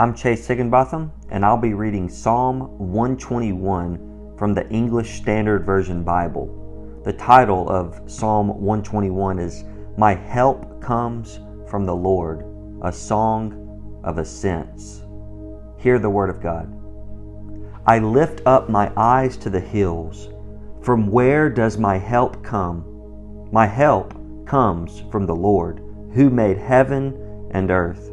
I'm Chase Higginbotham, and I'll be reading Psalm 121 from the English Standard Version Bible. The title of Psalm 121 is My Help Comes from the Lord, a Song of Ascents. Hear the Word of God. I lift up my eyes to the hills. From where does my help come? My help comes from the Lord, who made heaven and earth.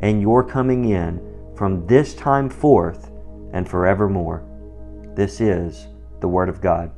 and your coming in from this time forth and forevermore. This is the Word of God.